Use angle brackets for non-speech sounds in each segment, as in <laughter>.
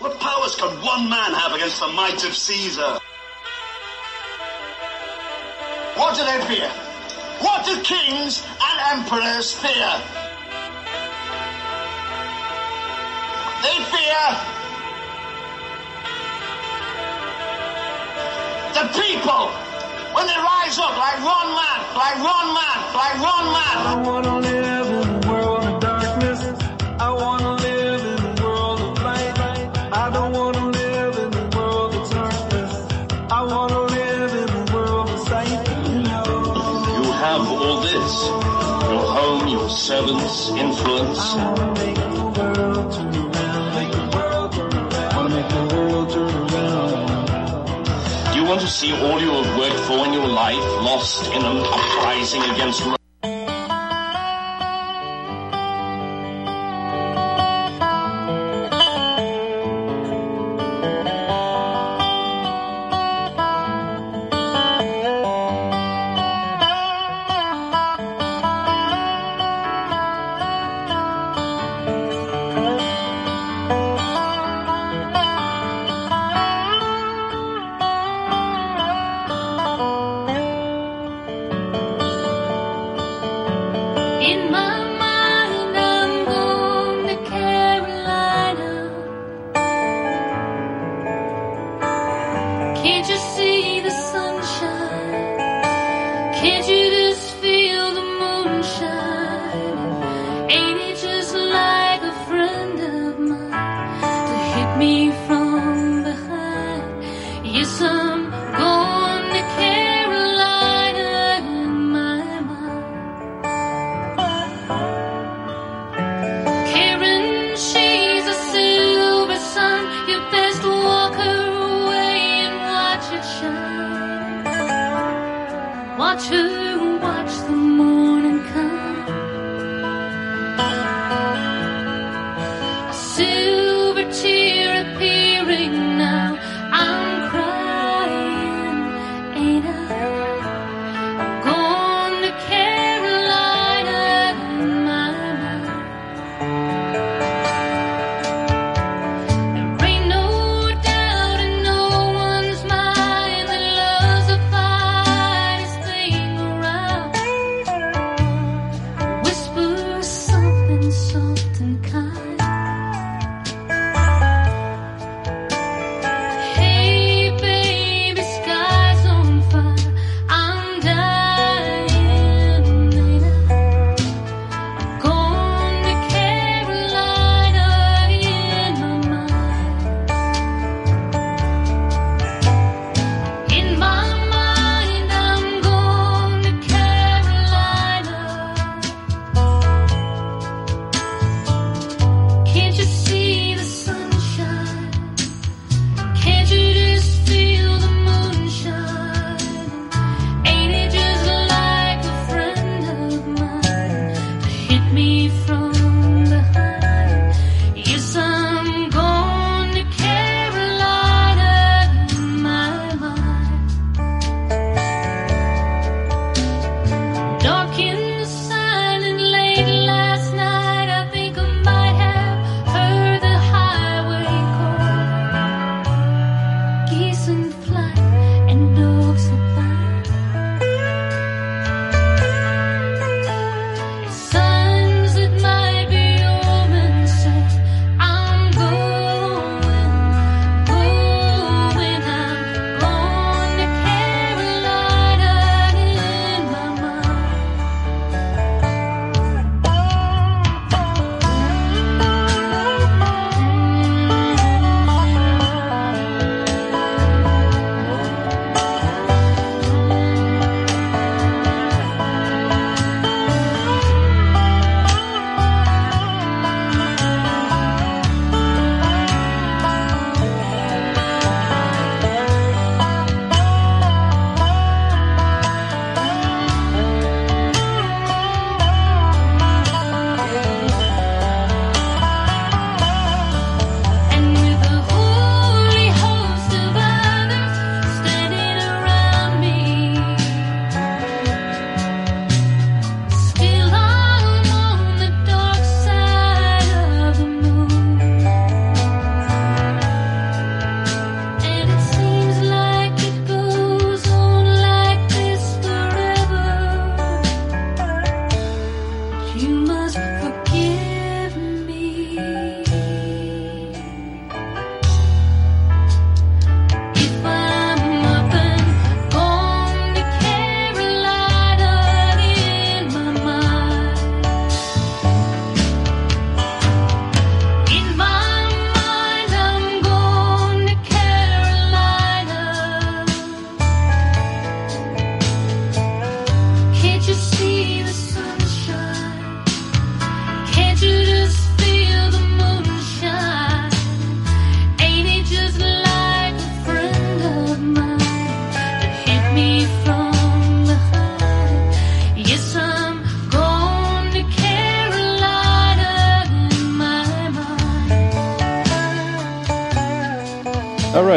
What powers can one man have against the might of Caesar? What do they fear? What do kings and emperors fear? They fear the people when they rise up like one man, like one man, like one man. influence. You want to see all you have worked for in your life lost in an uprising against You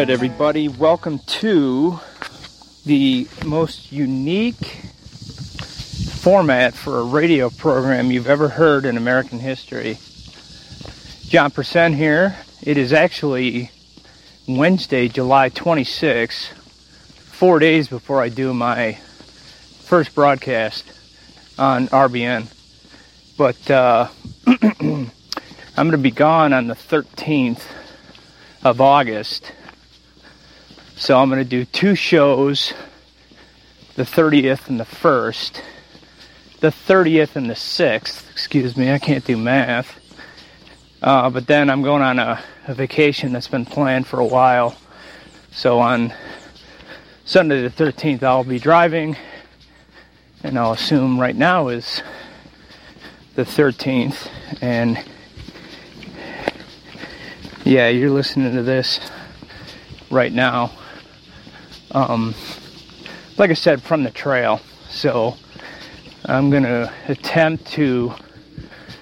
right, everybody, welcome to the most unique format for a radio program you've ever heard in American history. John Percent here. It is actually Wednesday, July 26, four days before I do my first broadcast on RBN. But uh, <clears throat> I'm going to be gone on the 13th of August. So I'm going to do two shows the 30th and the 1st. The 30th and the 6th, excuse me, I can't do math. Uh, but then I'm going on a, a vacation that's been planned for a while. So on Sunday the 13th, I'll be driving, and I'll assume right now is the 13th. And yeah, you're listening to this right now. Um, like I said, from the trail. So I'm gonna attempt to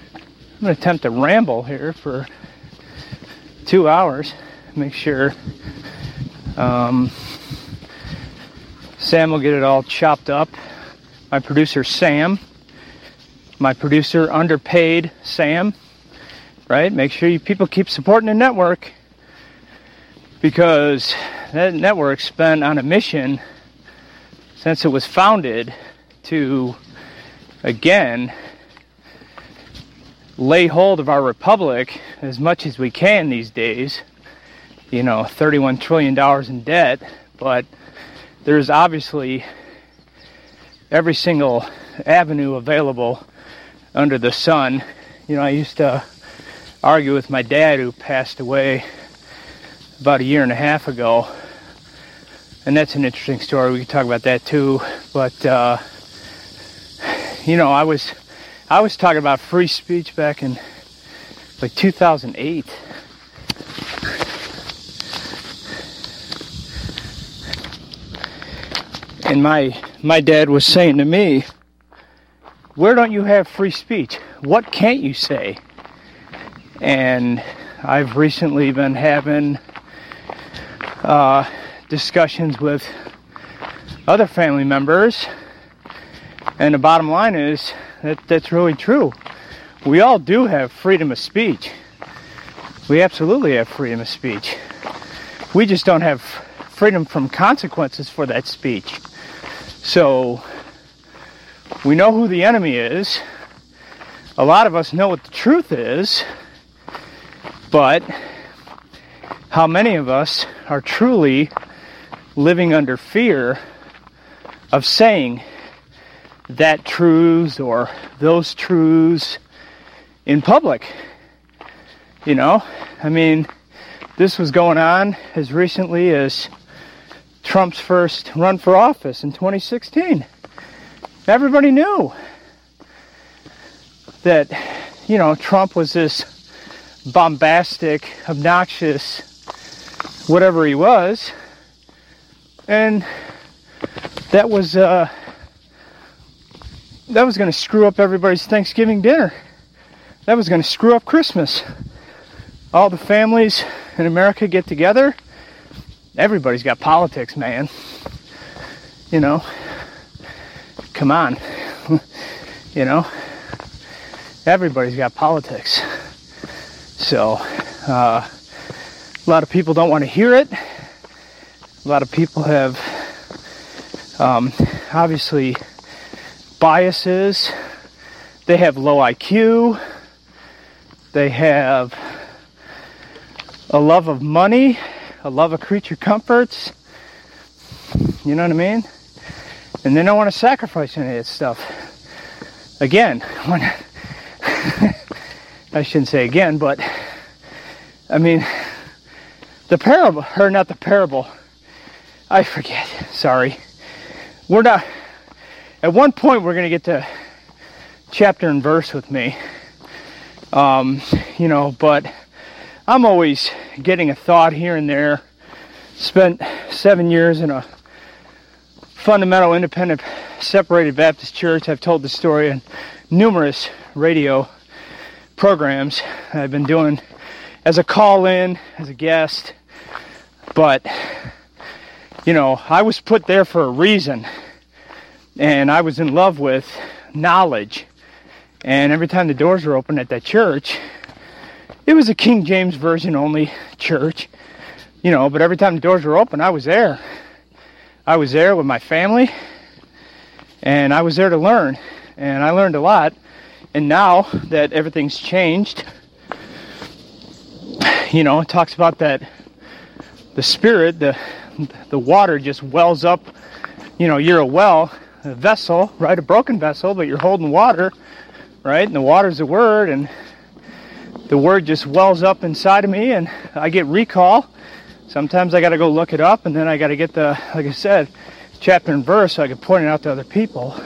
I'm gonna attempt to ramble here for two hours. Make sure um, Sam will get it all chopped up. My producer Sam, my producer underpaid Sam, right? Make sure you people keep supporting the network because that network's been on a mission since it was founded to again lay hold of our republic as much as we can these days. You know, 31 trillion dollars in debt, but there's obviously every single avenue available under the sun. You know, I used to argue with my dad who passed away about a year and a half ago. And that's an interesting story. We can talk about that too. But uh, you know, I was I was talking about free speech back in like 2008. And my my dad was saying to me, "Where don't you have free speech? What can't you say?" And I've recently been having uh, discussions with other family members, and the bottom line is that that's really true. We all do have freedom of speech. We absolutely have freedom of speech. We just don't have freedom from consequences for that speech. So we know who the enemy is. A lot of us know what the truth is. But how many of us are truly living under fear of saying that truths or those truths in public? You know, I mean, this was going on as recently as Trump's first run for office in 2016. Everybody knew that, you know, Trump was this bombastic, obnoxious, whatever he was. And that was uh, that was going to screw up everybody's Thanksgiving dinner. That was going to screw up Christmas. All the families in America get together. Everybody's got politics, man. You know, come on. <laughs> you know, everybody's got politics. So, uh, a lot of people don't want to hear it. A lot of people have um, obviously biases they have low IQ, they have a love of money, a love of creature comforts. You know what I mean? And they don't want to sacrifice any of that stuff. Again, <laughs> when I shouldn't say again, but I mean, the parable, or not the parable, I forget, sorry. We're not, at one point, we're going to get to chapter and verse with me. Um, you know, but I'm always getting a thought here and there. Spent seven years in a fundamental independent separated Baptist church. I've told the story in numerous radio programs I've been doing as a call in, as a guest. But, you know, I was put there for a reason. And I was in love with knowledge. And every time the doors were open at that church, it was a King James Version only church, you know, but every time the doors were open, I was there. I was there with my family, and I was there to learn. And I learned a lot. And now that everything's changed, you know, it talks about that the spirit, the the water just wells up. You know, you're a well, a vessel, right? A broken vessel, but you're holding water, right? And the water's the word, and the word just wells up inside of me, and I get recall. Sometimes I got to go look it up, and then I got to get the, like I said, chapter and verse so I can point it out to other people.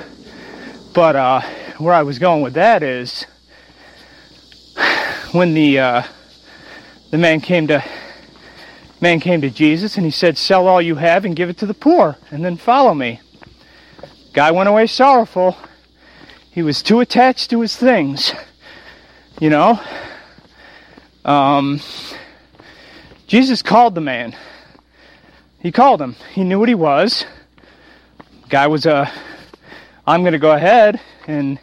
But uh, where I was going with that is <sighs> when the uh, the man came to man came to Jesus and he said, "Sell all you have and give it to the poor, and then follow me." Guy went away sorrowful. He was too attached to his things, you know. Um, Jesus called the man. He called him. He knew what he was. Guy was a. I'm going to go ahead and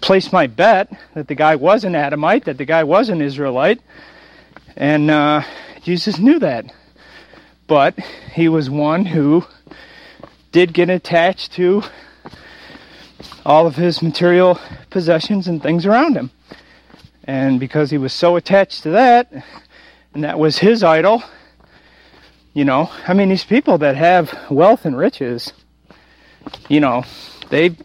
place my bet that the guy was an Adamite, that the guy was an Israelite, and uh, Jesus knew that. But he was one who did get attached to all of his material possessions and things around him. And because he was so attached to that, and that was his idol, you know, I mean, these people that have wealth and riches, you know, they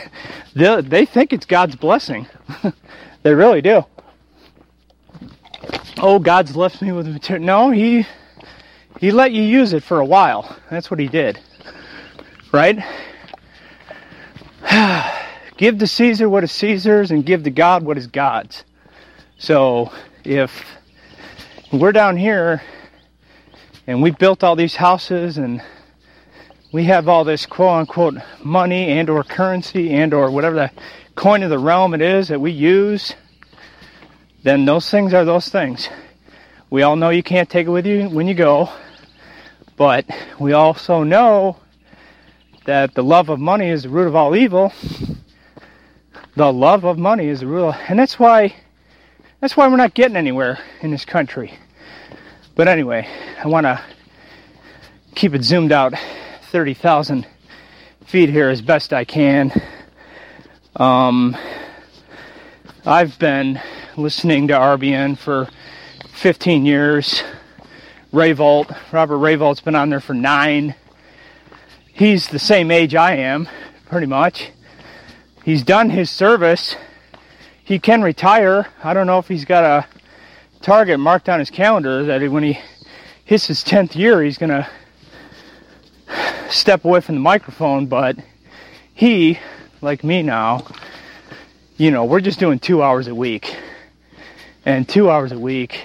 <laughs> they, they think it's God's blessing. <laughs> they really do. Oh, God's left me with material. No, he he let you use it for a while. That's what he did. Right? <sighs> give to Caesar what is Caesar's and give to God what is God's. So if we're down here and we built all these houses and we have all this quote unquote money and or currency and or whatever the coin of the realm it is that we use, then those things are those things. We all know you can't take it with you when you go, but we also know that the love of money is the root of all evil. The love of money is the root, and that's why that's why we're not getting anywhere in this country. But anyway, I want to keep it zoomed out 30,000 feet here as best I can. Um, I've been listening to RBN for 15 years. Ray Volt, Robert Ray Volt's been on there for nine he's the same age I am, pretty much. He's done his service. He can retire. I don't know if he's got a target marked on his calendar that when he hits his 10th year, he's going to step away from the microphone, but he, like me now, you know, we're just doing two hours a week. And two hours a week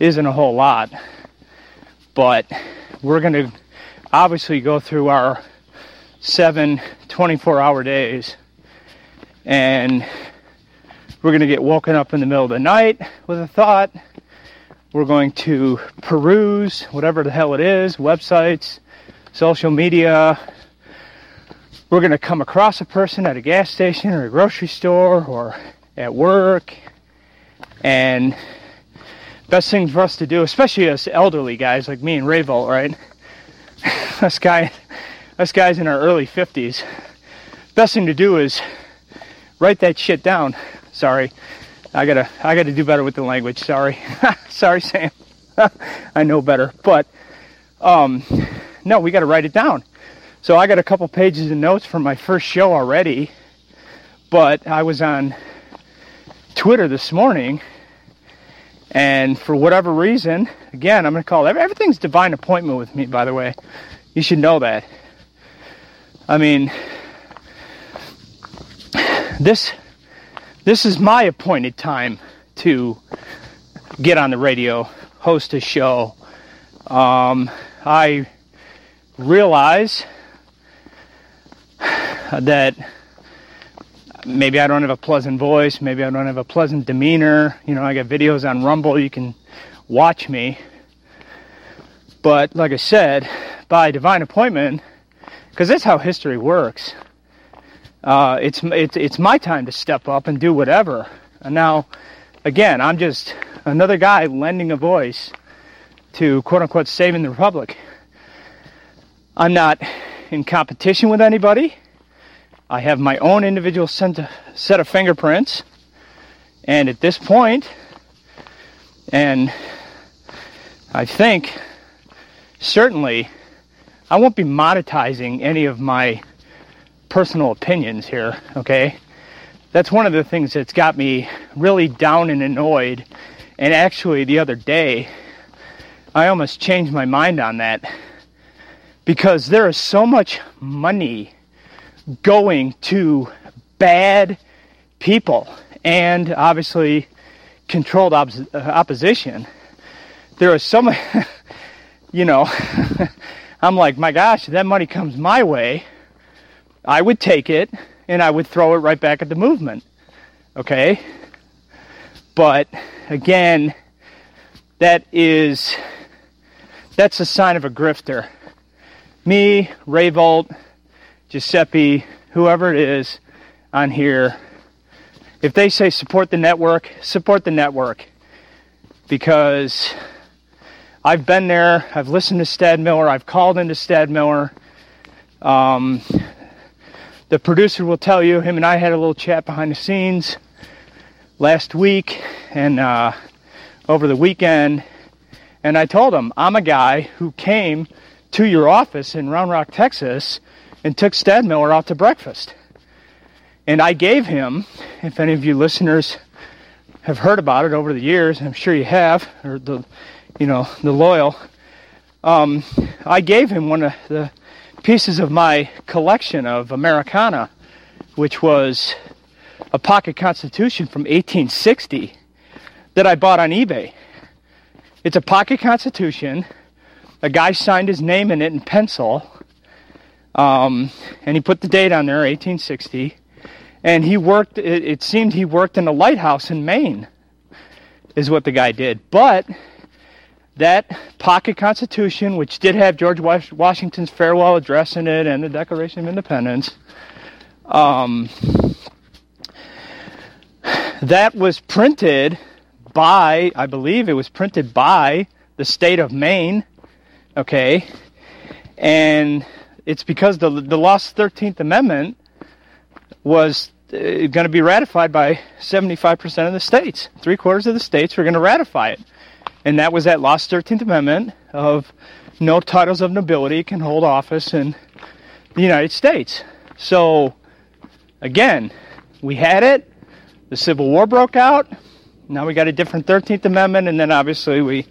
isn't a whole lot. But we're going to obviously go through our seven 24 hour days and we're going to get woken up in the middle of the night with a thought. We're going to peruse whatever the hell it is websites, social media. We're going to come across a person at a gas station or a grocery store or at work. And best thing for us to do, especially us elderly guys like me and Rayvolt, right? <laughs> us guy, us guys in our early 50s, best thing to do is write that shit down. Sorry. I gotta I gotta do better with the language. Sorry. <laughs> Sorry, Sam. <laughs> I know better. But um no, we gotta write it down. So I got a couple pages of notes from my first show already, but I was on Twitter this morning and for whatever reason, again, I'm going to call everything's divine appointment with me, by the way. You should know that. I mean, this this is my appointed time to get on the radio, host a show. Um, I realize that maybe I don't have a pleasant voice, maybe I don't have a pleasant demeanor. You know, I got videos on Rumble, you can watch me. But like I said, by divine appointment, because that's how history works. Uh, it's it's it's my time to step up and do whatever. And now, again, I'm just another guy lending a voice to quote unquote saving the republic. I'm not in competition with anybody. I have my own individual set of fingerprints, and at this point, and I think certainly I won't be monetizing any of my personal opinions here, okay? That's one of the things that's got me really down and annoyed. And actually, the other day, I almost changed my mind on that because there is so much money going to bad people and obviously controlled op- uh, opposition. There is so much, <laughs> you know. <laughs> I'm like, my gosh, if that money comes my way, I would take it and I would throw it right back at the movement. Okay? But again, that is that's a sign of a grifter. Me, Ray Volt, Giuseppe, whoever it is on here, if they say support the network, support the network. Because I've been there. I've listened to Stadtmiller. I've called into Stadtmiller. Um, the producer will tell you, him and I had a little chat behind the scenes last week and uh, over the weekend. And I told him, I'm a guy who came to your office in Round Rock, Texas, and took Stadtmiller out to breakfast. And I gave him, if any of you listeners have heard about it over the years, I'm sure you have, or the you know, the loyal, um, I gave him one of the pieces of my collection of Americana, which was a pocket constitution from 1860 that I bought on eBay. It's a pocket constitution. A guy signed his name in it in pencil. Um, and he put the date on there, 1860. And he worked, it, it seemed he worked in a lighthouse in Maine, is what the guy did. But that pocket constitution, which did have George Washington's farewell address in it and the Declaration of Independence, um, that was printed by, I believe it was printed by the state of Maine, okay, and it's because the the lost 13th Amendment was uh, going to be ratified by 75% of the states. Three quarters of the states were going to ratify it and that was that lost 13th Amendment of no titles of nobility can hold office in the United States. So, again, we had it, the Civil War broke out, now we got a different 13th Amendment, and then obviously we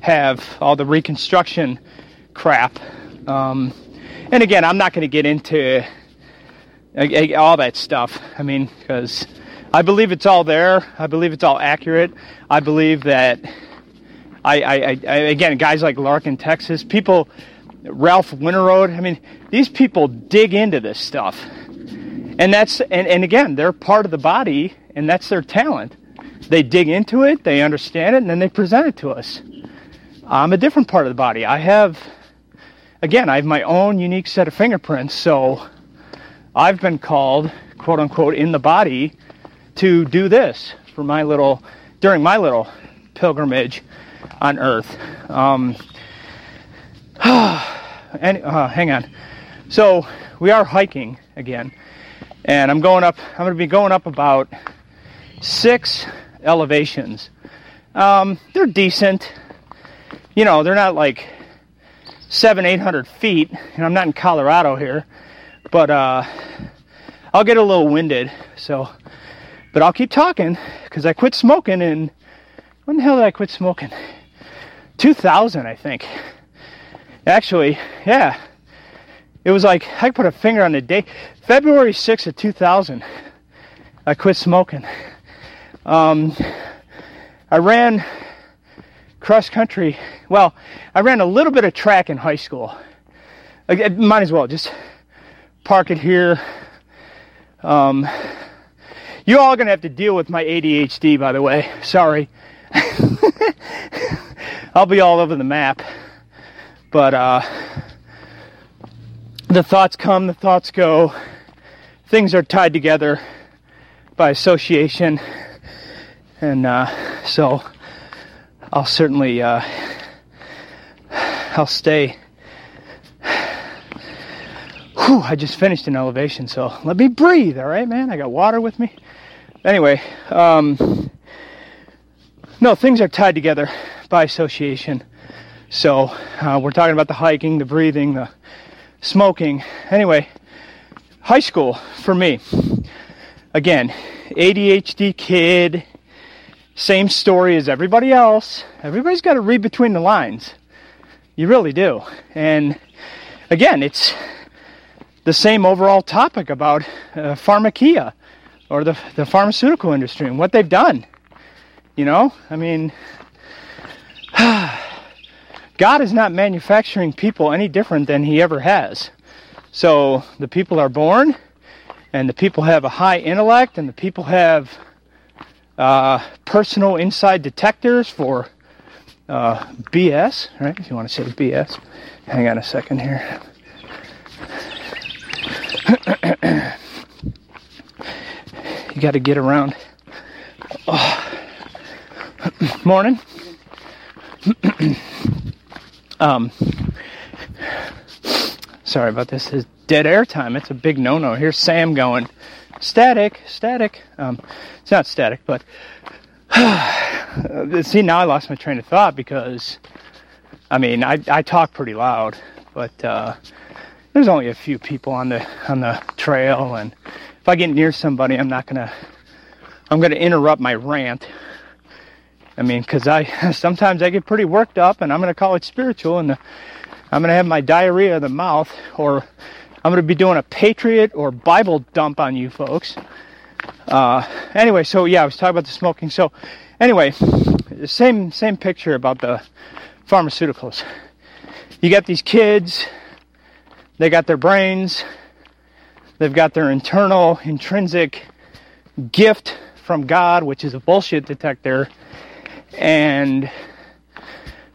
have all the Reconstruction crap. Um, and again, I'm not going to get into uh, uh, all that stuff. I mean, because I believe it's all there. I believe it's all accurate. I believe that I, I, I again, guys like Larkin, Texas, people, Ralph Winterrowd. I mean, these people dig into this stuff, and that's and, and again, they're part of the body, and that's their talent. They dig into it, they understand it, and then they present it to us. I'm a different part of the body. I have, again, I have my own unique set of fingerprints, so I've been called, quote unquote, in the body to do this for my little, during my little pilgrimage on Earth. Um, <sighs> and uh, hang on. So we are hiking again, And I'm going up, I'm going to be going up about six elevations. Um, they're decent. You know, they're not like seven, eight hundred feet, and I'm not in Colorado here, but uh, I'll get a little winded. So, but I'll keep talking because I quit smoking and when the hell did I quit smoking? 2000, I think. Actually, yeah, it was like I put a finger on the date, February 6th of 2000. I quit smoking. Um, I ran cross country. Well, I ran a little bit of track in high school. I, might as well just park it here. Um, you all gonna have to deal with my ADHD, by the way. Sorry. <laughs> I'll be all over the map. But uh, the thoughts come, the thoughts go. Things are tied together by association. And uh, so I'll certainly uh, I'll stay. Whew, I just finished an elevation, so let me breathe, all right, man? I got water with me. Anyway, um, no, things are tied together by association. So uh, we're talking about the hiking, the breathing, the smoking. Anyway, high school for me. Again, ADHD kid, same story as everybody else. Everybody's got to read between the lines. You really do. And again, it's the same overall topic about uh, pharmakia or the, the pharmaceutical industry and what they've done. You know, I mean, <sighs> God is not manufacturing people any different than He ever has. So the people are born, and the people have a high intellect, and the people have uh, personal inside detectors for uh, BS, right? If you want to say BS. Hang on a second here. <clears throat> you got to get around. Oh. <clears throat> Morning. <clears throat> um, sorry about this. It's dead air time. It's a big no-no. Here's Sam going, static, static. Um, it's not static, but <sighs> see now I lost my train of thought because, I mean, I I talk pretty loud, but uh, there's only a few people on the on the trail, and if I get near somebody, I'm not gonna I'm gonna interrupt my rant. I mean, because I <laughs> sometimes I get pretty worked up, and I'm to call it spiritual, and I'm going to have my diarrhea of the mouth, or I'm going to be doing a patriot or Bible dump on you folks. Uh, anyway, so yeah, I was talking about the smoking. So anyway, same same picture about the pharmaceuticals. You got these kids, they got their brains, they've got their internal intrinsic gift from God, which is a bullshit detector and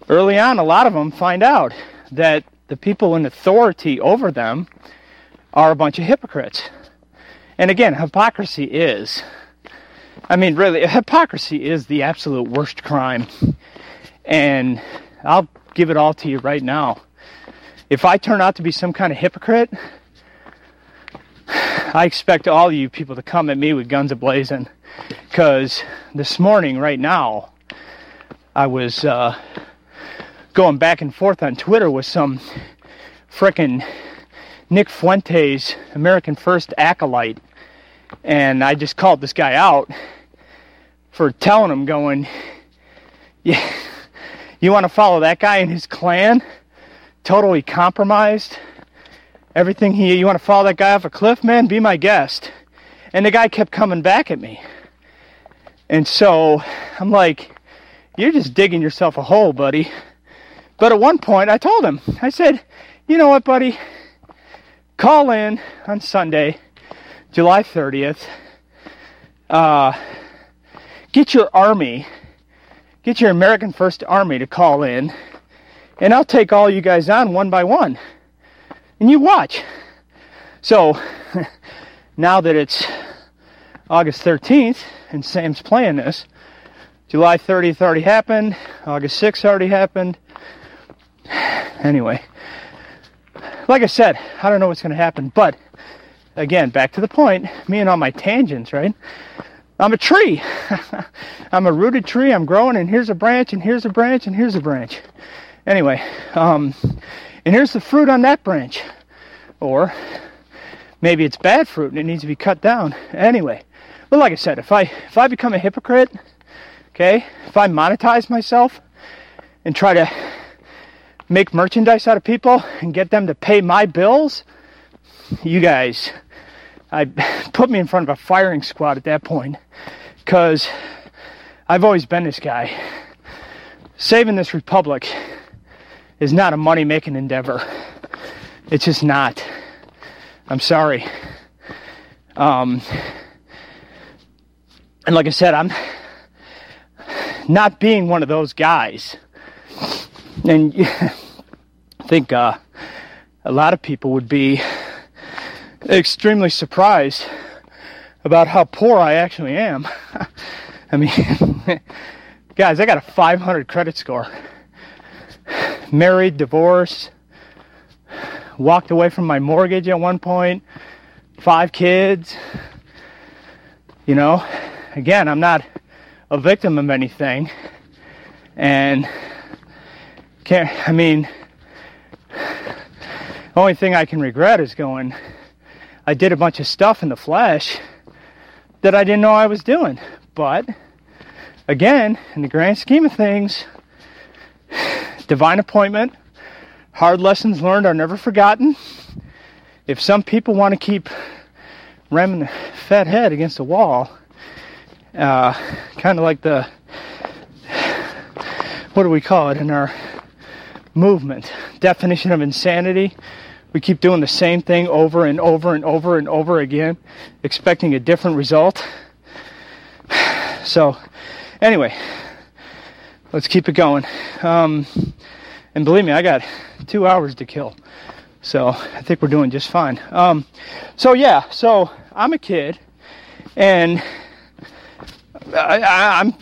early on, a lot of them find out that the people in authority over them are a bunch of hypocrites. And again, hypocrisy is, I mean, really, <laughs> hypocrisy is the absolute worst crime. And I'll give it all to you right now. If I turn out to be some kind of hypocrite, I expect all you people to come at me with guns ablazing. Because this morning, right now, I was uh, going back and forth on Twitter with some frickin' Nick Fuentes American First acolyte, and I just called this guy out for telling him, going, "Yeah, you want to follow that guy and his clan? Totally compromised. Everything he, you want to follow that guy off a cliff, man? Be my guest." And the guy kept coming back at me, and so I'm like you're just digging yourself a hole, buddy. But at one point, I told him, I said, you know what, buddy? Call in on Sunday, July 30th. Uh, get your army, get your American First Army to call in, and I'll take all you guys on one by one. And you watch. So, <laughs> now that it's August 13th and Sam's playing this, July 30th already happened. August 6th already happened. <sighs> Anyway, like I said, I don't know what's going to happen, but again, back to the point, me and all my tangents, right? I'm a tree. <laughs> I'm a rooted tree. I'm growing, and here's a branch, and here's a branch, and here's a branch. Anyway, um, and here's the fruit on that branch. Or maybe it's bad fruit and it needs to be cut down. Anyway, but like I said, if I if I become a hypocrite, okay, if I monetize myself and try to make merchandise out of people and get them to pay my bills, you guys, I <laughs> put me in front of a firing squad at that point because I've always been this guy. Saving this republic is not a money making endeavor. It's just not. I'm sorry. Um, and like I said, I'm not being one of those guys. And <laughs> I think uh, a lot of people would be extremely surprised about how poor I actually am. <laughs> I mean, <laughs> guys, I got a 500 credit score. Married, divorced, walked away from my mortgage at one point, five kids. You know, again, I'm not a victim of anything. And can't, I mean, only thing I can regret is going, I did a bunch of stuff in the flesh that I didn't know I was doing. But again, in the grand scheme of things, divine appointment, hard lessons learned are never forgotten. If some people want to keep ramming the fat head against the wall, uh, kind of like the what do we call it in our movement. Definition of insanity. We keep doing the same thing over and over and over and over again expecting a different result. <sighs> So anyway let's keep it going. Um, and believe me i got two hours to kill. So i think we're doing just fine. Um, so yeah so i'm a kid and I, I, I'm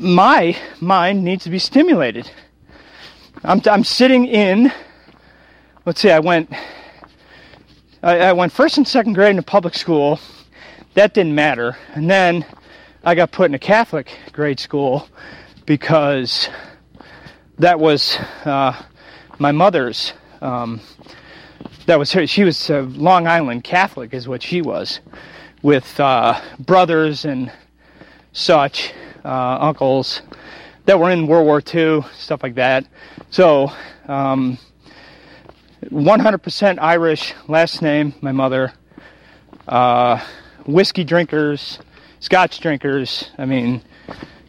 my mind needs to be stimulated. I'm, I'm sitting in. Let's see. I went. I, I went first and second grade in a public school. That didn't matter, and then I got put in a Catholic grade school because that was uh, my mother's. Um, that was her. She was a Long Island Catholic, is what she was with uh, brothers and such, uh, uncles that were in World War II, stuff like that. So, um, 100% Irish last name, my mother. Uh, whiskey drinkers, scotch drinkers. I mean,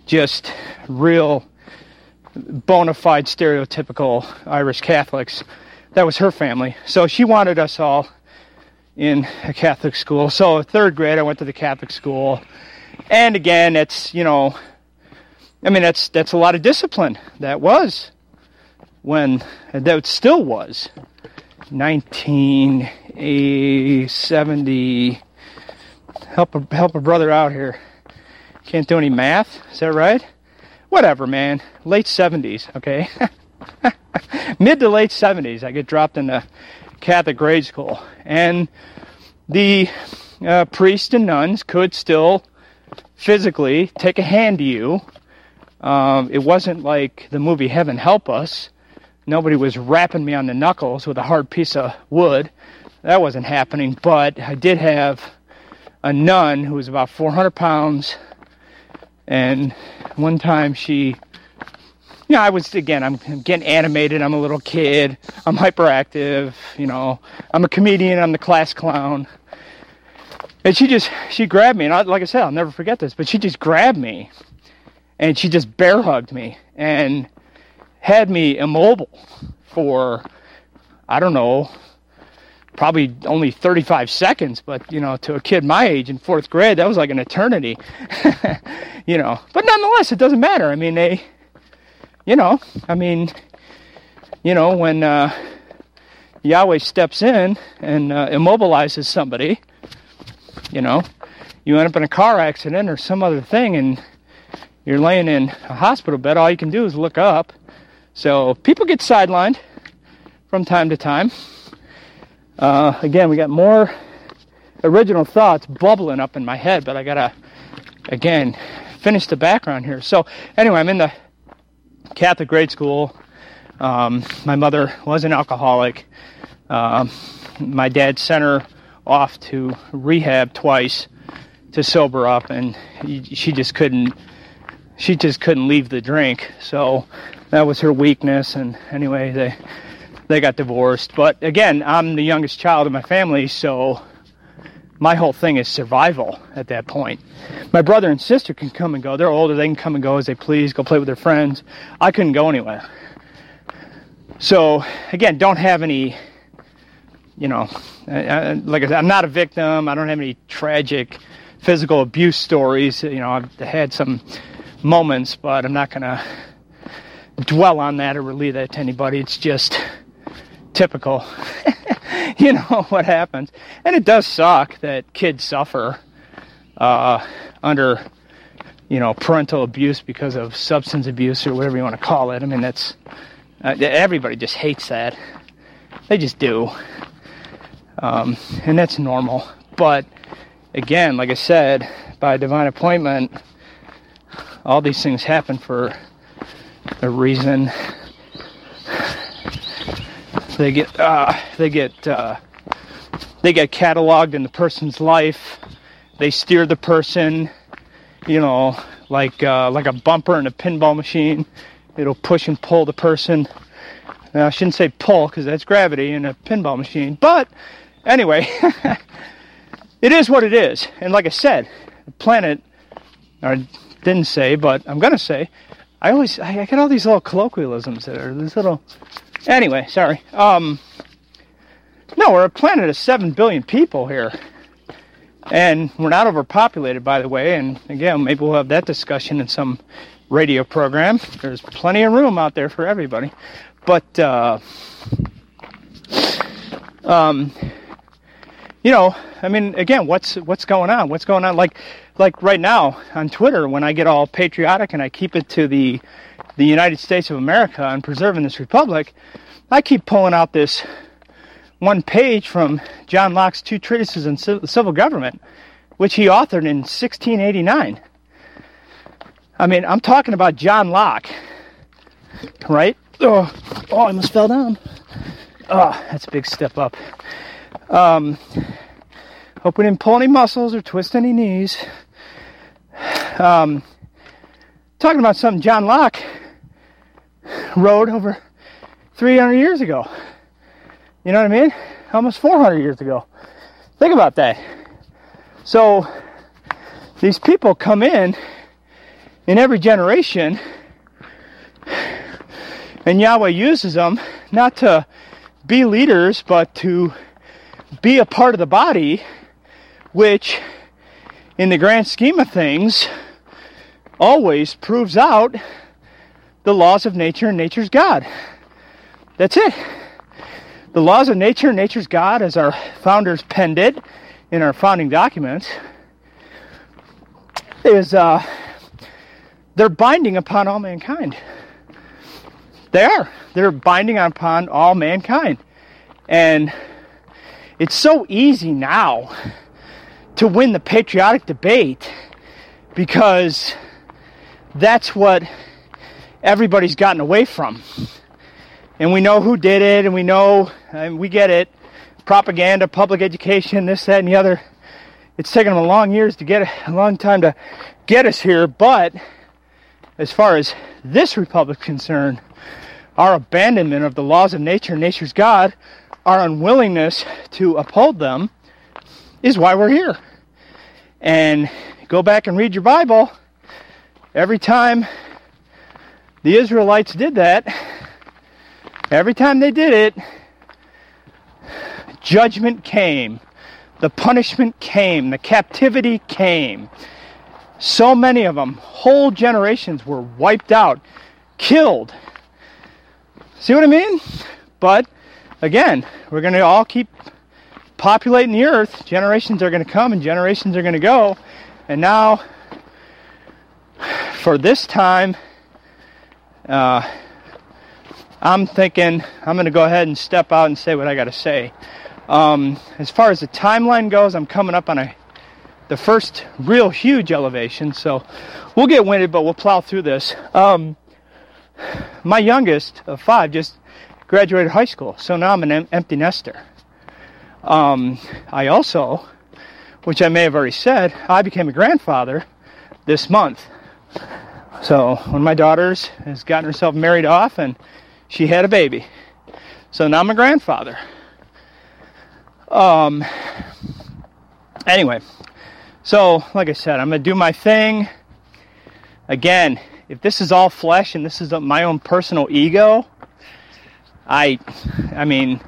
just real bona fide stereotypical Irish Catholics. That was her family. So she wanted us all in a Catholic school. So third grade, I went to the Catholic school, and again, it's you know, I mean that's that's a lot of discipline. That was when that still was 1970. Help a help a brother out here. Can't do any math. Is that right? Whatever, man. Late 70s. Okay. <laughs> Mid to late 70s, I get dropped in the Catholic grade school, and the uh, priests and nuns could still physically take a hand to you. Um, it wasn't like the movie Heaven Help Us. Nobody was rapping me on the knuckles with a hard piece of wood. That wasn't happening, but I did have a nun who was about 400 pounds, and one time she you know, I was again, I'm getting animated. I'm a little kid. I'm hyperactive. You know, I'm a comedian. I'm the class clown. And she just, she grabbed me, and I, like I said, I'll never forget this. But she just grabbed me, and she just bear hugged me, and had me immobile for, I don't know, probably only 35 seconds. But you know, to a kid my age in fourth grade, that was like an eternity. <laughs> you know, but nonetheless, it doesn't matter. I mean, they you know, I mean, you know, when uh, Yahweh steps in and uh, immobilizes somebody, you know, you end up in a car accident or some other thing and you're laying in a hospital bed, all you can do is look up. So people get sidelined from time to time. Uh, again, we got more original thoughts bubbling up in my head, but I gotta, again, finish the background here. So, anyway, I'm in the Catholic grade school. Um, my mother was an alcoholic. Um, my dad sent her off to rehab twice to sober up, and she just couldn't. She just couldn't leave the drink. So that was her weakness. And anyway, they they got divorced. But again, I'm the youngest child in my family, so my whole thing is survival at that point. My brother and sister can come and go. They're older. They can come and go as they please, go play with their friends. I couldn't go anywhere. So, again, don't have any, you know, I- I- like I said, I'm not a victim. I don't have any tragic physical abuse stories. You know, I've had some moments, but I'm not going to dwell on that or relay that to anybody. It's just typical. <laughs> you know what happens. And it does suck that kids suffer uh, under, you know, parental abuse because of substance abuse or whatever you want to call it. I mean, that's uh, everybody just hates that. They just do. Um, and that's normal. But again, like I said, by divine appointment, all these things happen for a reason. They get uh, they get uh, they get cataloged in the person's life. They steer the person, you know, like uh, like a bumper in a pinball machine. It'll push and pull the person. Now, I shouldn't say pull because that's gravity in a pinball machine. But anyway, <laughs> it is what it is. And like I said, the planet, I didn't say, but I'm gonna say, I always I, get all these little colloquialisms that are these little. Anyway, sorry. Um, no, we're a planet of seven billion people here, and we're not overpopulated, by the way. And again, maybe we'll have that discussion in some radio program. There's plenty of room out there for everybody, but uh, um, you know, I mean, again, what's what's going on? What's going on? Like, like right now on Twitter, when I get all patriotic and I keep it to the the United States of America and preserving this republic, I keep pulling out this one page from John Locke's two treatises on civil government, which he authored in 1689. I mean, I'm talking about John Locke, right? Oh, oh, I almost fell down. Oh, that's a big step up. Um, hope we didn't pull any muscles or twist any knees. Um, talking about something John Locke wrote over 300 years ago. You know what I mean? Almost 400 years ago. Think about that. So, these people come in in every generation, and Yahweh uses them not to be leaders, but to be a part of the body, which, in the grand scheme of things, always proves out the laws of nature and nature's God. That's it. The laws of nature and nature's God, as our founders penned it in our founding documents, is uh, they're binding upon all mankind. They are. They're binding upon all mankind. And it's so easy now to win the patriotic debate because that's what everybody's gotten away from. And we know who did it, and we know, and we get it propaganda, public education, this, that, and the other. It's taken them a long years to get a long time to get us here, but as far as this republic's concerned, our abandonment of the laws of nature, nature's God, our unwillingness to uphold them is why we're here. And go back and read your Bible. Every time the Israelites did that, every time they did it, judgment came, the punishment came, the captivity came. So many of them, whole generations were wiped out, killed. See what I mean? But again, we're going to all keep populating the earth. Generations are going to come and generations are going to go. And now, for this time, uh, I'm thinking I'm going to go ahead and step out and say what I got to say. Um, as far as the timeline goes, I'm coming up on a the first real huge elevation, so we'll get winded, but we'll plow through this. Um, my youngest of five just graduated high school, so now I'm an em- empty nester. Um, I also, which I may have already said, I became a grandfather this month. So one of my daughters has gotten herself married off, and she had a baby. So now I'm a grandfather. Um. Anyway, so like I said, I'm gonna do my thing. Again, if this is all flesh and this is my own personal ego, I, I mean,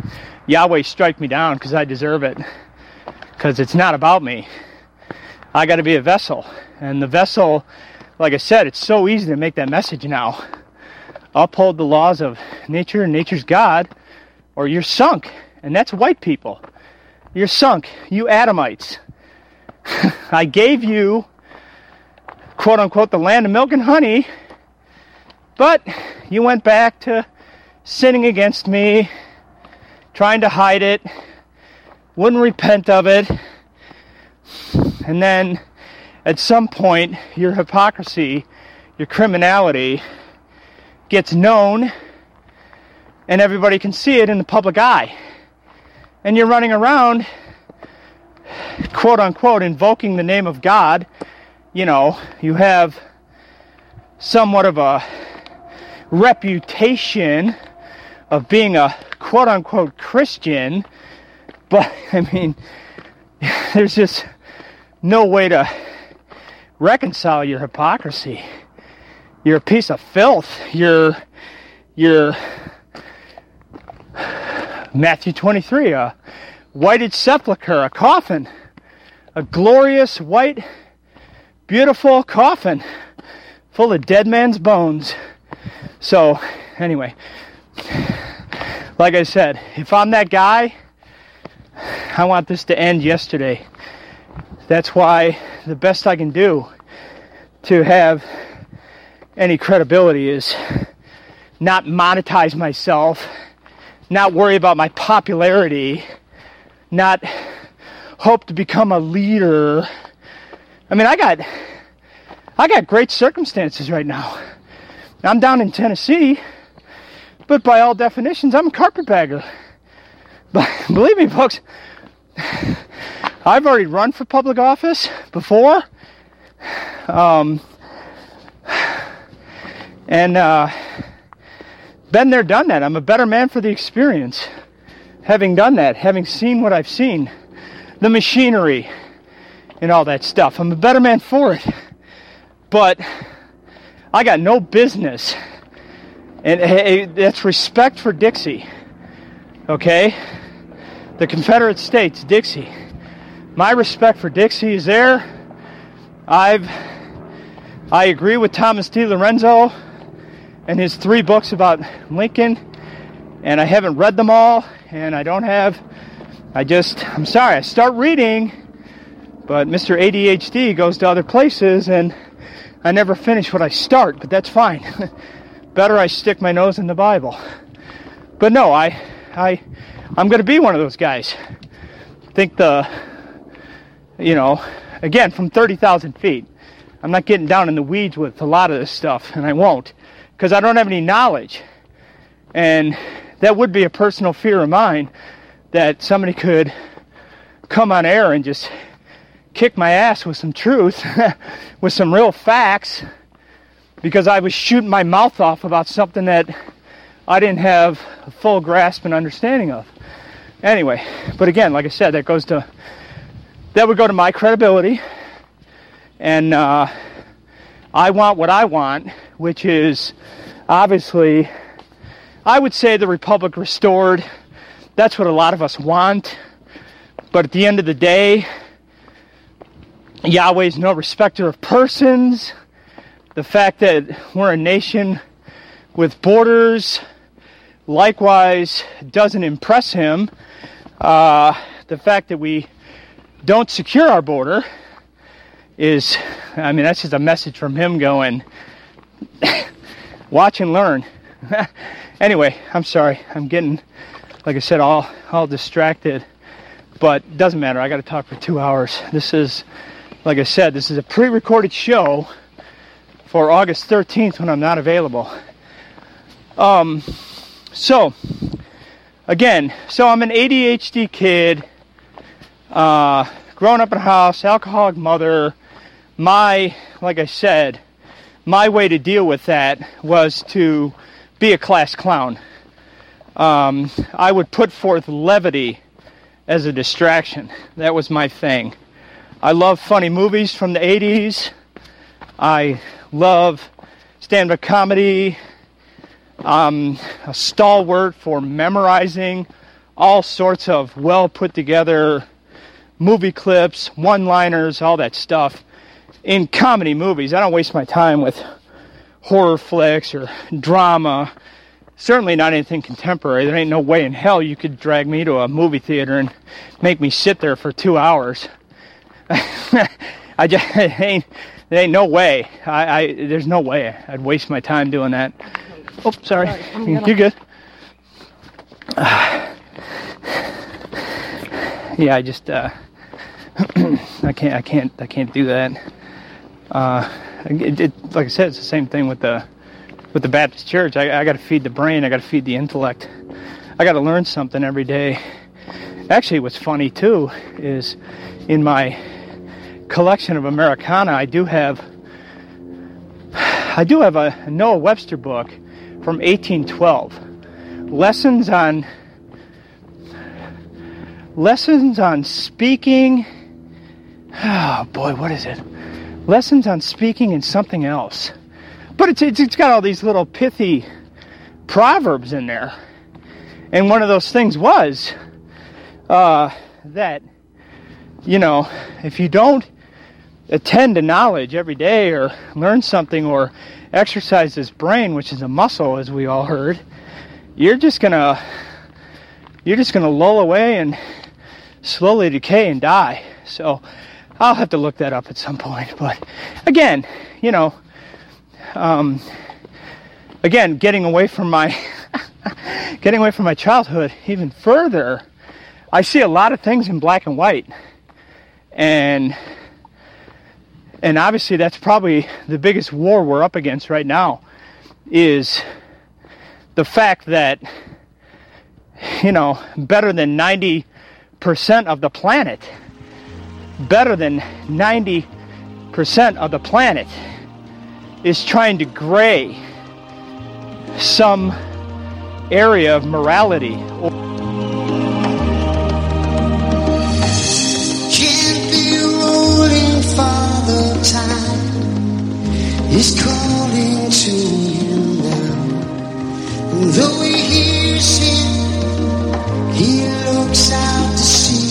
Yahweh strike me down because I deserve it. Because it's not about me. I got to be a vessel, and the vessel, like I said, it's so easy to make that message now. Uphold the laws of nature and nature's God, or you're sunk. And that's white people. You're sunk. You Adamites. <laughs> I gave you, quote unquote, the land of milk and honey, but you went back to sinning against me, trying to hide it, wouldn't repent of it. And then at some point, your hypocrisy, your criminality gets known, and everybody can see it in the public eye. And you're running around, quote unquote, invoking the name of God. You know, you have somewhat of a reputation of being a quote unquote Christian, but <laughs> I mean, <laughs> there's just no way to reconcile your hypocrisy. You're a piece of filth. You're, you're <sighs> Matthew 23, a whited sepulchre, a coffin, a glorious white, beautiful coffin full of dead man's bones. So, anyway, like I said, if I'm that guy, I want this to end yesterday. That's why the best I can do to have any credibility is not monetize myself, not worry about my popularity, not hope to become a leader. I mean, I got I got great circumstances right now. I'm down in Tennessee, but by all definitions, I'm a carpetbagger. But <laughs> believe me, folks, I've already run for public office before. Um, and uh, been there, done that. I'm a better man for the experience. Having done that, having seen what I've seen, the machinery, and all that stuff. I'm a better man for it. But I got no business. And hey, that's respect for Dixie. Okay? The Confederate States, Dixie. My respect for Dixie is there. I've I agree with Thomas DiLorenzo and his three books about Lincoln, and I haven't read them all, and I don't have I just I'm sorry, I start reading, but Mr. ADHD goes to other places and I never finish what I start, but that's fine. <laughs> Better I stick my nose in the Bible. But no, I, I, I'm going to be one of those guys. Think the, you know, again from 30,000 feet. I'm not getting down in the weeds with a lot of this stuff, and I won't, because I don't have any knowledge. And that would be a personal fear of mine that somebody could come on air and just kick my ass with some truth, <laughs> with some real facts, because I was shooting my mouth off about something that I didn't have a full grasp and understanding of. Anyway, but again, like I said, that goes to that would go to my credibility, and uh, I want what I want, which is obviously, I would say the republic restored. That's what a lot of us want. But at the end of the day, Yahweh's no respecter of persons. The fact that we're a nation with borders likewise doesn't impress him. Uh, the fact that we don't secure our border is, I mean, that's just a message from him going, watch and learn. <laughs> anyway, I'm sorry. I'm getting, like I said, all, all distracted. But doesn't matter. I got to talk for two hours. This is, like I said, this is a pre-recorded show for August 13th when I'm not available. Um, so again, so I'm an ADHD kid, uh, up in a house, alcoholic mother. My, like I said, my way to deal with that was to be a class clown. Um, I would put forth levity as a distraction. That was my thing. I love funny movies from the 80s. I love stand up comedy. I'm a stalwart for memorizing all sorts of well put together movie clips, one liners, all that stuff in comedy movies. I don't waste my time with horror flicks or drama. Certainly not anything contemporary. There ain't no way in hell you could drag me to a movie theater and make me sit there for two hours. <laughs> I just <laughs> ain't. There ain't no way. I, I there's no way I'd waste my time doing that. Oh, sorry. You're good. <sighs> yeah, I just uh, <clears throat> I can't I can't I can't do that. Uh, it, it, like I said, it's the same thing with the with the Baptist Church. I, I got to feed the brain. I got to feed the intellect. I got to learn something every day. Actually, what's funny too is in my collection of Americana, I do have I do have a Noah Webster book from 1812. Lessons on lessons on speaking. Oh boy, what is it? Lessons on speaking and something else. But it's, it's, it's got all these little pithy proverbs in there. And one of those things was uh, that, you know, if you don't attend to knowledge every day or learn something or exercise this brain, which is a muscle, as we all heard, you're just gonna you're just gonna lull away and slowly decay and die. So I'll have to look that up at some point. But again, you know, um, again, getting away from my <laughs> getting away from my childhood even further, I see a lot of things in black and white, and and obviously that's probably the biggest war we're up against right now is the fact that you know better than 90% of the planet better than 90% of the planet is trying to gray some area of morality is calling to him now. And though he hears him, he looks out to sea.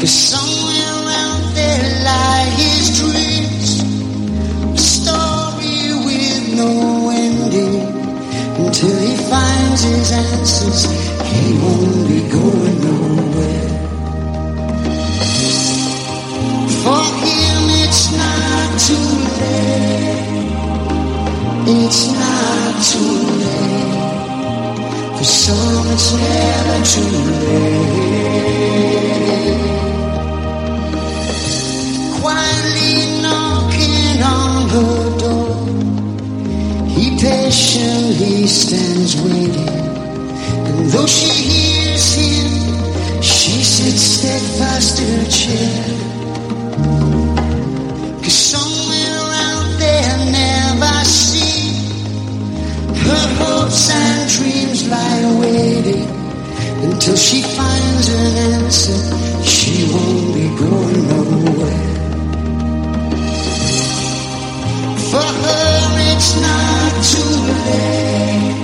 Cause somewhere around there lie his dreams. A story with no ending. Until he finds his answers, he won't some, it's never too late. Quietly knocking on her door, he patiently stands waiting. And though she hears him, she sits steadfast in her chair. Cause somewhere out there never seen Her hopes and dreams lie waiting Until she finds an answer She won't be going nowhere. For her it's not too late.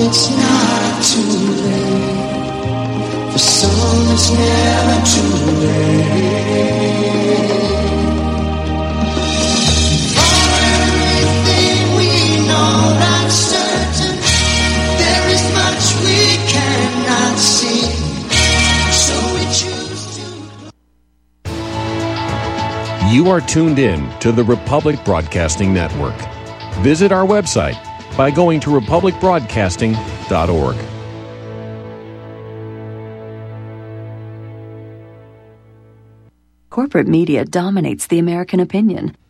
It's not too late. For some it's never too late You are tuned in to the Republic Broadcasting Network. Visit our website by going to republicbroadcasting.org. Corporate media dominates the American opinion.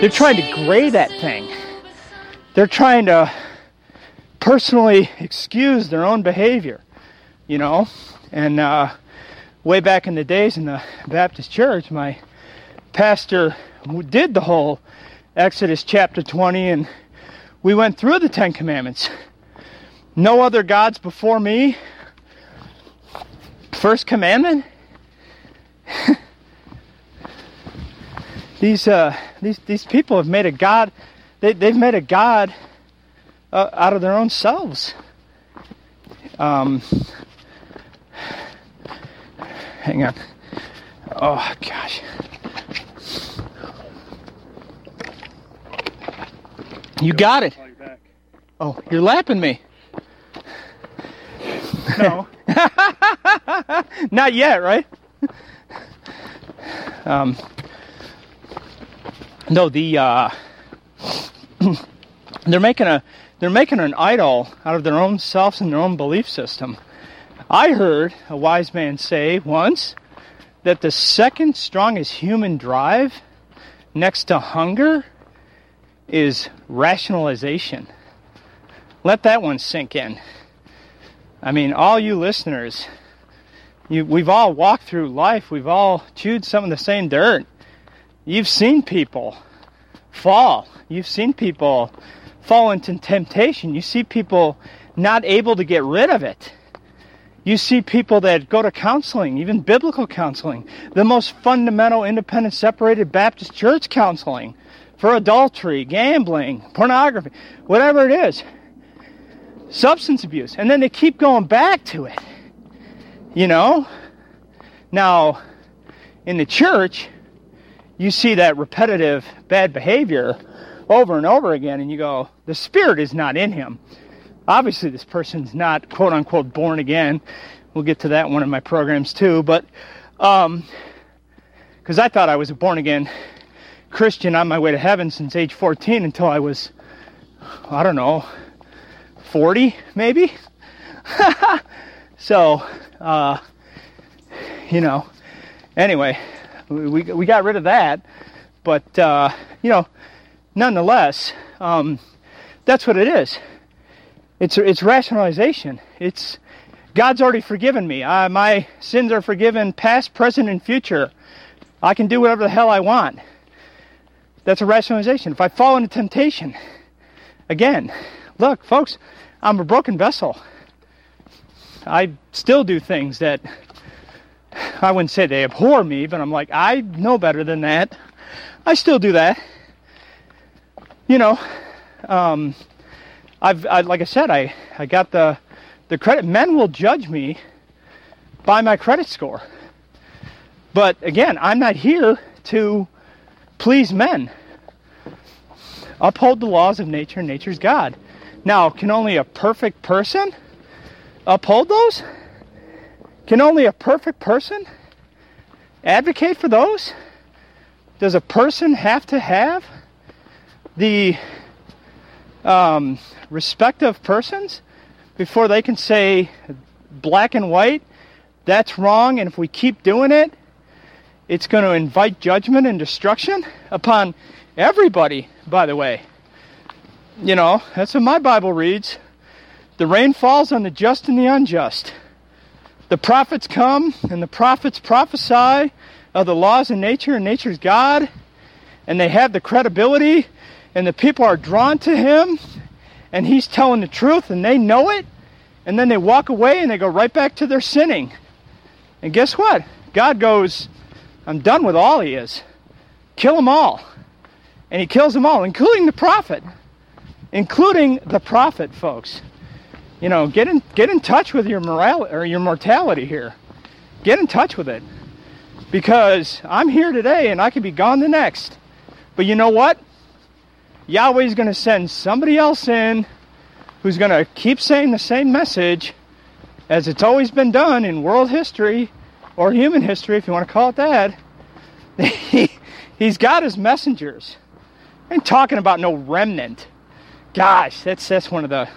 They're trying to gray that thing. They're trying to personally excuse their own behavior, you know. And uh, way back in the days in the Baptist church, my pastor did the whole Exodus chapter 20, and we went through the Ten Commandments. No other gods before me. First commandment. <laughs> these uh, these these people have made a god. They they've made a god uh, out of their own selves. Um, hang on. Oh gosh. You got it. Oh, you're lapping me. No. <laughs> Not yet, right? Um, no, the uh, <clears throat> they're making a they're making an idol out of their own selves and their own belief system. I heard a wise man say once that the second strongest human drive next to hunger is rationalization. Let that one sink in. I mean, all you listeners, you, we've all walked through life. We've all chewed some of the same dirt. You've seen people fall. You've seen people fall into temptation. You see people not able to get rid of it. You see people that go to counseling, even biblical counseling, the most fundamental, independent, separated Baptist church counseling for adultery, gambling, pornography, whatever it is, substance abuse. And then they keep going back to it. You know? Now, in the church, you see that repetitive bad behavior over and over again, and you go, the Spirit is not in him obviously this person's not quote unquote born again. We'll get to that in one of my programs too, but um because I thought I was a born again Christian on my way to heaven since age 14 until I was I don't know 40 maybe. <laughs> so uh you know anyway we we got rid of that but uh you know nonetheless um that's what it is it's it's rationalization. It's God's already forgiven me. My sins are forgiven, past, present, and future. I can do whatever the hell I want. That's a rationalization. If I fall into temptation, again, look, folks, I'm a broken vessel. I still do things that I wouldn't say they abhor me, but I'm like, I know better than that. I still do that. You know, um, I've I, like I said, I I got the the credit. Men will judge me by my credit score, but again, I'm not here to please men. Uphold the laws of nature. Nature's God. Now, can only a perfect person uphold those? Can only a perfect person advocate for those? Does a person have to have the um, respect of persons before they can say black and white, that's wrong, and if we keep doing it, it's going to invite judgment and destruction upon everybody, by the way. You know, that's what my Bible reads. The rain falls on the just and the unjust. The prophets come and the prophets prophesy of the laws of nature and nature's God, and they have the credibility, and the people are drawn to him, and he's telling the truth and they know it, and then they walk away and they go right back to their sinning. And guess what? God goes, I'm done with all he is. Kill them all. And he kills them all, including the prophet. Including the prophet, folks. You know, get in get in touch with your morality or your mortality here. Get in touch with it. Because I'm here today and I could be gone the next. But you know what? Yahweh's going to send somebody else in who's going to keep saying the same message as it's always been done in world history or human history, if you want to call it that. He, <laughs> he's got his messengers. I ain't talking about no remnant. Gosh, that's that's one of the.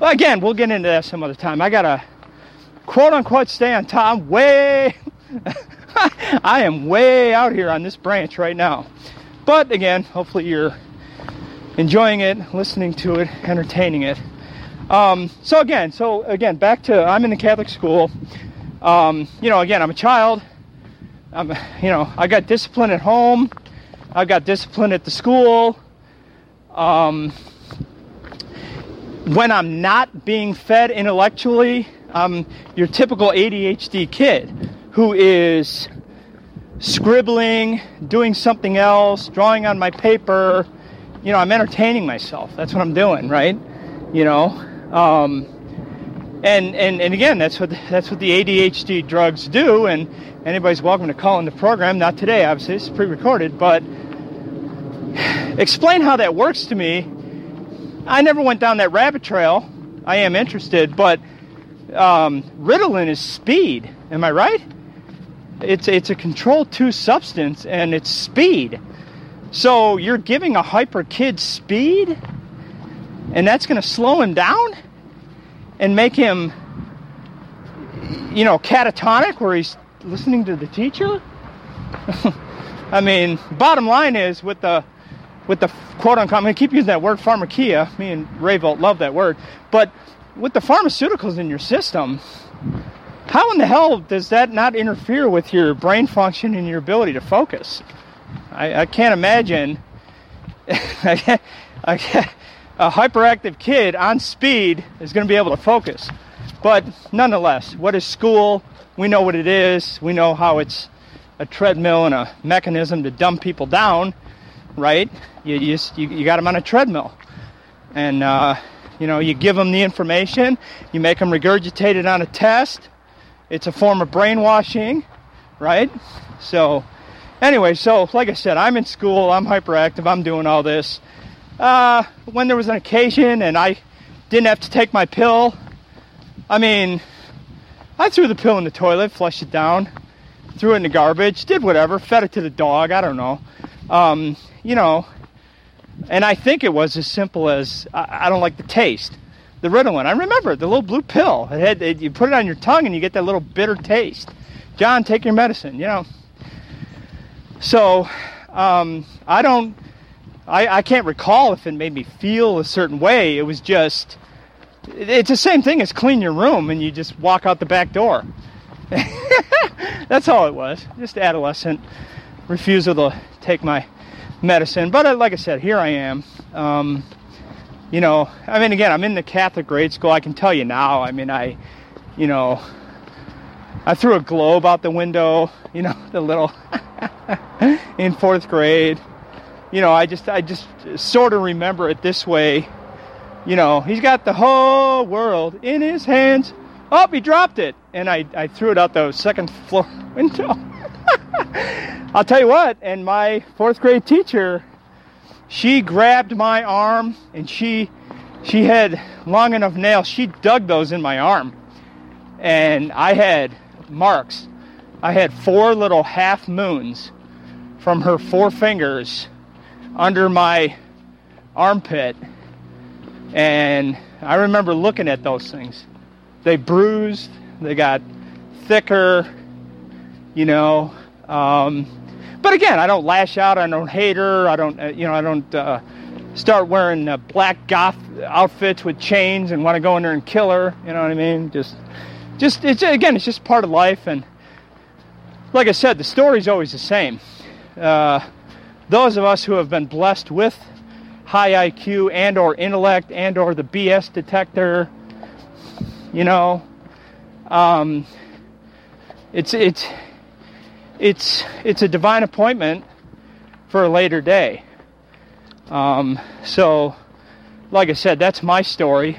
Well, again, we'll get into that some other time. I gotta quote unquote stay on. I'm way. <laughs> I am way out here on this branch right now. But again, hopefully you're enjoying it, listening to it, entertaining it. Um, so again, so again, back to I'm in the Catholic school. Um, you know, again, I'm a child. I'm, you know, I got discipline at home. I got discipline at the school. Um, when I'm not being fed intellectually, I'm your typical ADHD kid who is scribbling, doing something else, drawing on my paper, you know, I'm entertaining myself. That's what I'm doing, right? You know, um, and and and again, that's what that's what the ADHD drugs do. And anybody's welcome to call in the program. Not today, obviously, it's pre-recorded, but <sighs> explain how that works to me. I never went down that rabbit trail. I am interested, but um, Ritalin is speed. Am I right? It's it's a controlled two substance and it's speed. So you're giving a hyper kid speed and that's going to slow him down and make him you know catatonic where he's listening to the teacher? <laughs> I mean, bottom line is with the with the quote unquote, I'm going to keep using that word pharmakia. Me and Ray Volt love that word. But with the pharmaceuticals in your system, how in the hell does that not interfere with your brain function and your ability to focus? I, I can't imagine <laughs> a hyperactive kid on speed is going to be able to focus. But nonetheless, what is school? We know what it is. We know how it's a treadmill and a mechanism to dumb people down, right? You just, you, you got them on a treadmill, and uh, you know you give them the information, you make them regurgitate it on a test. It's a form of brainwashing, right? So, anyway, so like I said, I'm in school, I'm hyperactive, I'm doing all this. Uh, when there was an occasion and I didn't have to take my pill, I mean, I threw the pill in the toilet, flushed it down, threw it in the garbage, did whatever, fed it to the dog, I don't know. Um, you know, and I think it was as simple as I, I don't like the taste. The Ritalin, I remember the little blue pill. It had it, you put it on your tongue and you get that little bitter taste. John, take your medicine, you know. So um, I don't, I, I can't recall if it made me feel a certain way. It was just, it's the same thing as clean your room and you just walk out the back door. <laughs> That's all it was. Just adolescent refusal to take my medicine. But uh, like I said, here I am. Um, you know, I mean, again, I'm in the Catholic grade school. I can tell you now. I mean, I, you know, I threw a globe out the window. <laughs> You know, the little <laughs> in fourth grade. You know, I just, I just sort of remember it this way. You know, he's got the whole world in his hands. Oh, he dropped it, and I, I threw it out the second floor <laughs> window. I'll tell you what, and my fourth grade teacher, she grabbed my arm and she she had long enough nails. She dug those in my arm. And I had marks. I had four little half moons from her four fingers under my armpit. And I remember looking at those things. They bruised, they got thicker, you know. Um, but again, I don't lash out. I don't hate her. I don't, uh, you know, I don't uh, start wearing uh, black goth outfits with chains and want to go in there and kill her. You know what I mean? Just, just it's again, it's just part of life. And like I said, the story's always the same. Uh, those of us who have been blessed with high IQ and or intellect and or the BS detector, you know, um, it's it's it's it's a divine appointment for a later day. Um, so, like I said, that's my story.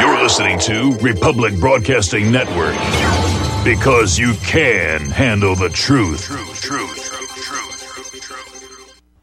You're listening to Republic Broadcasting Network because you can handle the truth.